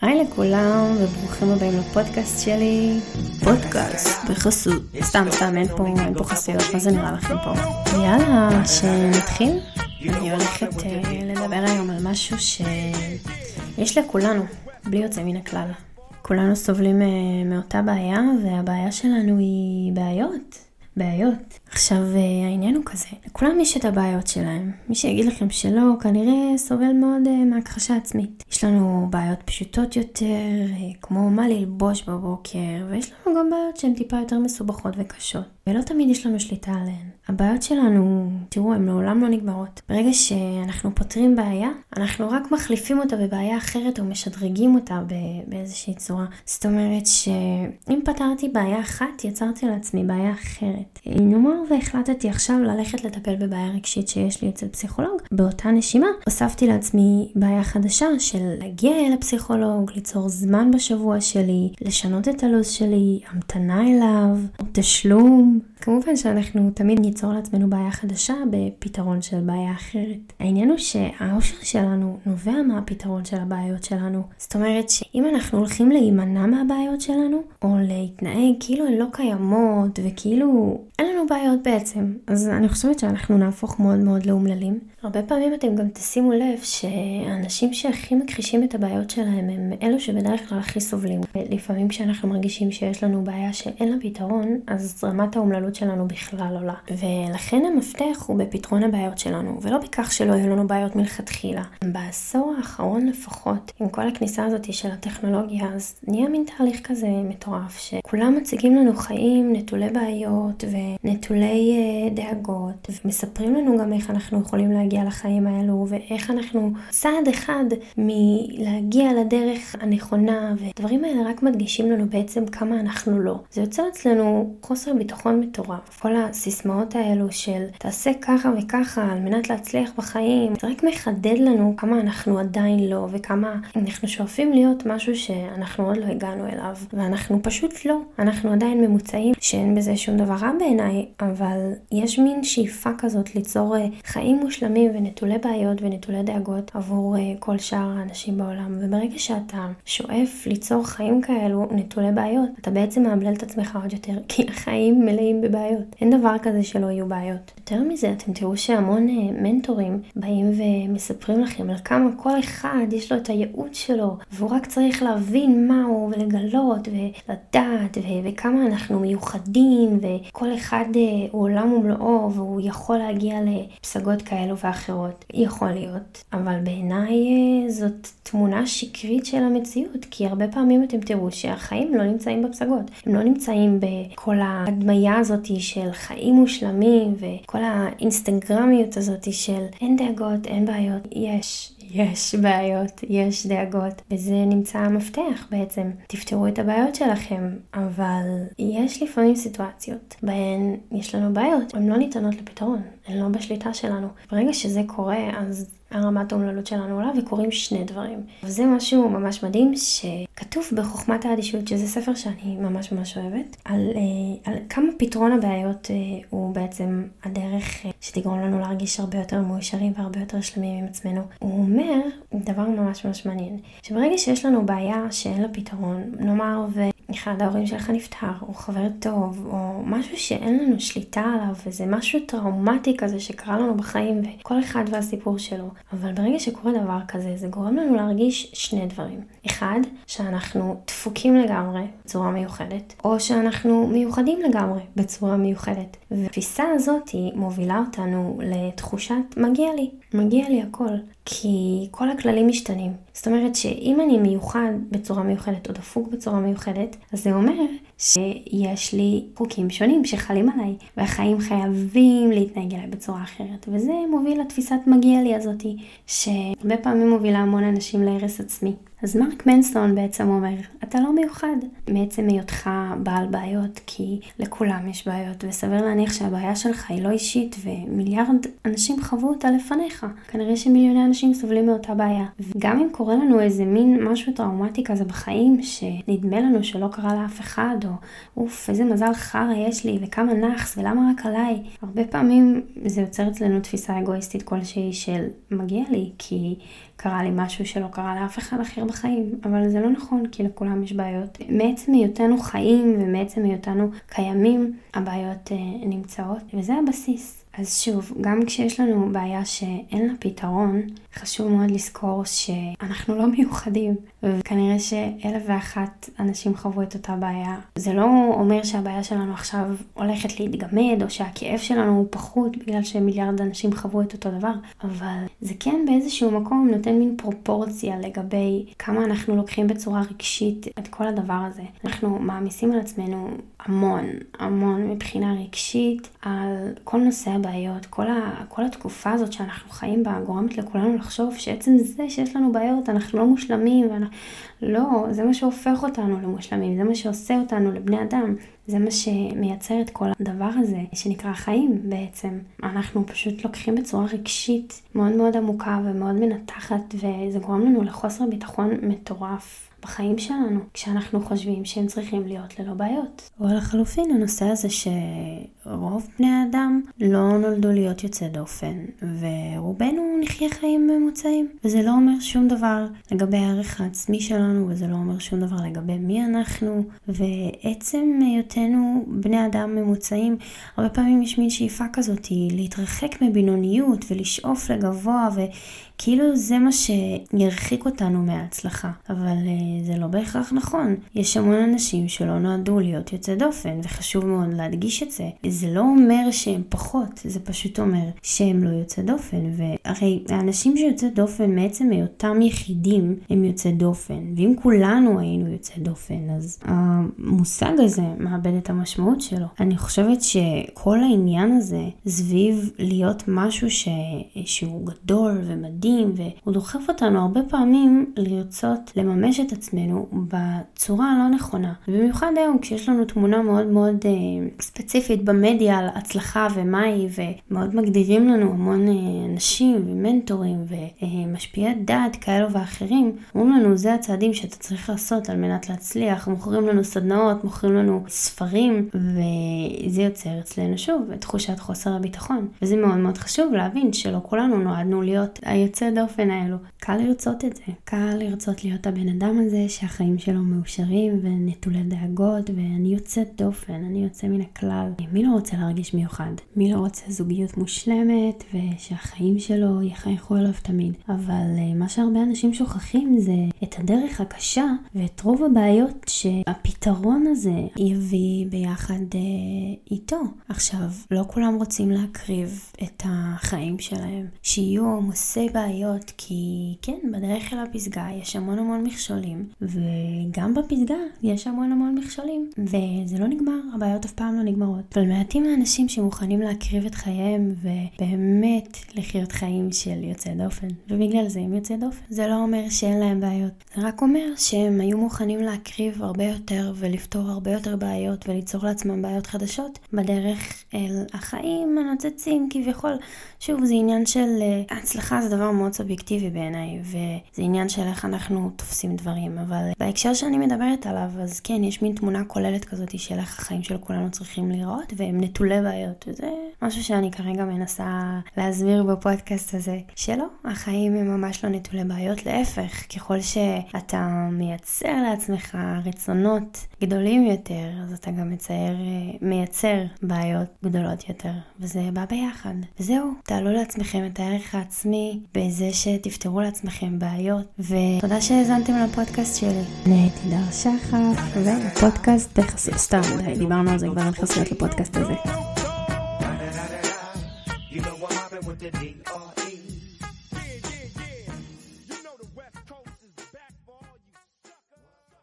היי לכולם וברוכים הבאים לפודקאסט שלי. פודקאסט בחסות. סתם סתם אין פה, אין פה חסויות, מה זה נראה לכם פה? יאללה, שנתחיל. אני הולכת אה, לדבר היום על משהו שיש לכולנו, בלי יוצא מן הכלל. כולנו סובלים אה, מאותה בעיה והבעיה שלנו היא בעיות. בעיות. עכשיו, אה, העניין הוא כזה, לכולם יש את הבעיות שלהם. מי שיגיד לכם שלא, כנראה סובל מאוד אה, מהכחשה עצמית. יש לנו בעיות פשוטות יותר, אה, כמו מה ללבוש בבוקר, ויש לנו גם בעיות שהן טיפה יותר מסובכות וקשות. ולא תמיד יש לנו שליטה עליהן. הבעיות שלנו, תראו, הן לעולם לא נגמרות. ברגע שאנחנו פותרים בעיה, אנחנו רק מחליפים אותה בבעיה אחרת או משדרגים אותה באיזושהי צורה. זאת אומרת שאם פתרתי בעיה אחת, יצרתי לעצמי בעיה אחרת. נאמר והחלטתי עכשיו ללכת לטפל בבעיה רגשית שיש לי אצל פסיכולוג, באותה נשימה הוספתי לעצמי בעיה חדשה של להגיע אל הפסיכולוג, ליצור זמן בשבוע שלי, לשנות את הלו"ז שלי, המתנה אליו, תשלום, כמובן שאנחנו תמיד ניצור לעצמנו בעיה חדשה בפתרון של בעיה אחרת. העניין הוא שהאושר שלנו נובע מהפתרון של הבעיות שלנו. זאת אומרת שאם אנחנו הולכים להימנע מהבעיות שלנו, או להתנהג כאילו הן לא קיימות, וכאילו אין לנו בעיות בעצם, אז אני חושבת שאנחנו נהפוך מאוד מאוד לאומללים. הרבה פעמים אתם גם תשימו לב שהאנשים שהכי מכחישים את הבעיות שלהם הם אלו שבדרך כלל הכי סובלים. לפעמים כשאנחנו מרגישים שיש לנו בעיה שאין לה פתרון, אז רמת האומללות שלנו בכלל עולה. ולכן המפתח הוא בפתרון הבעיות שלנו, ולא בכך שלא יהיו לנו בעיות מלכתחילה. בעשור האחרון לפחות, עם כל הכניסה הזאת של הטכנולוגיה, אז נהיה מין תהליך כזה מטורף, שכולם מציגים לנו חיים נטולי בעיות ונטולי uh, דאגות, ומספרים לנו גם איך אנחנו יכולים להגיע לחיים האלו, ואיך אנחנו צעד אחד מלהגיע לדרך הנכונה, ודברים האלה רק מדגישים לנו בעצם כמה אנחנו לא. זה יוצר אצלנו חוסר ביטחון מטורף. כל הסיסמאות האלו של תעשה ככה וככה על מנת להצליח בחיים, זה רק מחדד לנו כמה אנחנו עדיין לא, וכמה אנחנו שואפים להיות משהו שאנחנו עוד לא הגענו אליו, ואנחנו פשוט לא. אנחנו עדיין ממוצעים, שאין בזה שום דבר רע בעיניי, אבל יש מין שאיפה כזאת ליצור אה, חיים מושלמים ונטולי בעיות ונטולי דאגות עבור אה, כל שאר האנשים בעולם. וברגע שאתה שואף ליצור חיים כאלו נטולי בעיות, אתה בעצם מאמלל את עצמך עוד יותר, כי החיים מלאים בבעיות. אין דבר כזה שלא יהיו בעיות. יותר מזה, אתם תראו שהמון אה, מנטורים באים ומספרים לכם על כמה כל אחד יש לו את הייעוד שלו, והוא רק צריך להבין מהו ולגלות ולדעת ו- וכמה אנחנו מיוחדים וכל אחד אה, הוא עולם ומלואו והוא יכול להגיע לפסגות כאלו ואחרות. יכול להיות, אבל בעיניי אה, זאת תמונה שקרית של המציאות, כי הרבה פעמים אתם תראו שהחיים לא נמצאים בפסגות, הם לא נמצאים בכל ההדמיה הזאת של חיים מושלמים וכל האינסטגרמיות הזאת של אין דאגות, אין בעיות, יש, יש בעיות, יש דאגות, וזה נמצא המפתח בעצם. תפתרו את הבעיות שלכם, אבל יש לפעמים סיטואציות בהן יש לנו בעיות, הן לא ניתנות לפתרון, הן לא בשליטה שלנו. ברגע שזה קורה, אז הרמת האומללות שלנו עולה וקורים שני דברים. וזה משהו ממש מדהים שכתוב בחוכמת האדישות, שזה ספר שאני ממש ממש אוהבת, על, אה, על כמה פתרון הבעיות אה, הוא בעצם הדרך אה, שתגרום לנו להרגיש הרבה יותר מאושרים והרבה יותר שלמים עם עצמנו. הוא אומר דבר ממש ממש מעניין, שברגע שיש לנו בעיה שאין לה פתרון, נאמר ו... אחד ההורים שלך נפטר, או חבר טוב, או משהו שאין לנו שליטה עליו, וזה משהו טראומטי כזה שקרה לנו בחיים, וכל אחד והסיפור שלו. אבל ברגע שקורה דבר כזה, זה גורם לנו להרגיש שני דברים. אחד, שאנחנו דפוקים לגמרי בצורה מיוחדת, או שאנחנו מיוחדים לגמרי בצורה מיוחדת. והתפיסה הזאת מובילה אותנו לתחושת מגיע לי, מגיע לי הכל. כי כל הכללים משתנים. זאת אומרת שאם אני מיוחד בצורה מיוחדת או דפוק בצורה מיוחדת, אז זה אומר שיש לי חוקים שונים שחלים עליי, והחיים חייבים להתנהג אליי בצורה אחרת. וזה מוביל לתפיסת מגיע לי הזאתי, שהרבה פעמים מובילה המון אנשים להרס עצמי. אז מרק מנסון בעצם אומר, אתה לא מיוחד מעצם היותך בעל בעיות, כי לכולם יש בעיות, וסביר להניח שהבעיה שלך היא לא אישית, ומיליארד אנשים חוו אותה לפניך. כנראה שמיליוני אנשים סובלים מאותה בעיה. וגם אם קורה לנו איזה מין משהו טראומטי כזה בחיים, שנדמה לנו שלא קרה לאף אחד, או אוף, איזה מזל חרא יש לי, וכמה נאחס, ולמה רק עליי, הרבה פעמים זה יוצר אצלנו תפיסה אגואיסטית כלשהי של מגיע לי, כי קרה לי משהו שלא קרה לאף אחד אחר בחיים, אבל זה לא נכון, כי לכולם יש בעיות. מעצם היותנו חיים ומעצם היותנו קיימים, הבעיות אה, נמצאות, וזה הבסיס. אז שוב, גם כשיש לנו בעיה שאין לה פתרון, חשוב מאוד לזכור שאנחנו לא מיוחדים, וכנראה שאלף ואחת אנשים חוו את אותה בעיה. זה לא אומר שהבעיה שלנו עכשיו הולכת להתגמד, או שהכאב שלנו הוא פחות בגלל שמיליארד אנשים חוו את אותו דבר, אבל זה כן באיזשהו מקום נותן מין פרופורציה לגבי כמה אנחנו לוקחים בצורה רגשית את כל הדבר הזה. אנחנו מעמיסים על עצמנו המון, המון מבחינה רגשית על כל נושא הבעיות, כל, ה, כל התקופה הזאת שאנחנו חיים בה גורמת לכולנו לחשוב שעצם זה שיש לנו בעיות, אנחנו לא מושלמים, ואנחנו... לא, זה מה שהופך אותנו למושלמים, זה מה שעושה אותנו לבני אדם, זה מה שמייצר את כל הדבר הזה שנקרא חיים בעצם. אנחנו פשוט לוקחים בצורה רגשית מאוד מאוד עמוקה ומאוד מנתחת, וזה גורם לנו לחוסר ביטחון מטורף. בחיים שלנו, כשאנחנו חושבים שהם צריכים להיות ללא בעיות. או לחלופין, הנושא הזה שרוב בני האדם לא נולדו להיות יוצא דופן, ורובנו נחיה חיים ממוצעים. וזה לא אומר שום דבר לגבי הערך העצמי שלנו, וזה לא אומר שום דבר לגבי מי אנחנו, ועצם היותנו בני אדם ממוצעים, הרבה פעמים יש מין שאיפה כזאת, להתרחק מבינוניות ולשאוף לגבוה, ו... כאילו זה מה שירחיק אותנו מההצלחה, אבל uh, זה לא בהכרח נכון. יש המון אנשים שלא נועדו להיות יוצא דופן, וחשוב מאוד להדגיש את זה. זה לא אומר שהם פחות, זה פשוט אומר שהם לא יוצא דופן, והרי האנשים שיוצא דופן מעצם היותם יחידים הם יוצא דופן, ואם כולנו היינו יוצא דופן, אז המושג הזה מאבד את המשמעות שלו. אני חושבת שכל העניין הזה סביב להיות משהו ש... שהוא גדול ומדהים, מדהים והוא דוחף אותנו הרבה פעמים לרצות לממש את עצמנו בצורה הלא נכונה. ובמיוחד היום כשיש לנו תמונה מאוד מאוד אה, ספציפית במדיה על הצלחה ומה היא ומאוד מגדירים לנו המון אה, אנשים ומנטורים ומשפיעי דעת כאלו ואחרים, אומרים לנו זה הצעדים שאתה צריך לעשות על מנת להצליח, מוכרים לנו סדנאות, מוכרים לנו ספרים וזה יוצר אצלנו שוב את תחושת חוסר הביטחון. וזה מאוד מאוד חשוב להבין שלא כולנו נועדנו להיות היוצא יוצא דופן האלו. קל לרצות את זה. קל לרצות להיות הבן אדם הזה שהחיים שלו מאושרים ונטולי דאגות ואני יוצאת דופן, אני יוצא מן הכלל. מי לא רוצה להרגיש מיוחד? מי לא רוצה זוגיות מושלמת ושהחיים שלו יחייכו אליו תמיד? אבל אה, מה שהרבה אנשים שוכחים זה את הדרך הקשה ואת רוב הבעיות שהפתרון הזה יביא ביחד אה, איתו. עכשיו, לא כולם רוצים להקריב את החיים שלהם, שיהיו עמוסי. בעיות, כי כן, בדרך אל הפסגה יש המון המון מכשולים, וגם בפסגה יש המון המון מכשולים, וזה לא נגמר, הבעיות אף פעם לא נגמרות. אבל מעטים האנשים שמוכנים להקריב את חייהם, ובאמת לחיות חיים של יוצא דופן, ובגלל זה הם יוצא דופן. זה לא אומר שאין להם בעיות, זה רק אומר שהם היו מוכנים להקריב הרבה יותר, ולפתור הרבה יותר בעיות, וליצור לעצמם בעיות חדשות, בדרך אל החיים הנוצצים כביכול. שוב, זה עניין של uh, הצלחה זה דבר מאוד סובייקטיבי בעיניי, וזה עניין של איך אנחנו תופסים דברים, אבל בהקשר שאני מדברת עליו, אז כן, יש מין תמונה כוללת כזאת של איך החיים של כולנו צריכים להיראות, והם נטולי בעיות, וזה משהו שאני כרגע מנסה להסביר בפודקאסט הזה, שלא, החיים הם ממש לא נטולי בעיות, להפך, ככל שאתה מייצר לעצמך רצונות גדולים יותר, אז אתה גם מצייר, מייצר בעיות גדולות יותר, וזה בא ביחד. וזהו, תעלו לעצמכם את הערך העצמי, בזה שתפתרו לעצמכם בעיות, ותודה שהאזנתם לפודקאסט שלי. אני הייתי דר שחף, ופודקאסט בחסות, סתם, די, דיברנו על זה כבר, אין חסויות לפודקאסט הזה. You know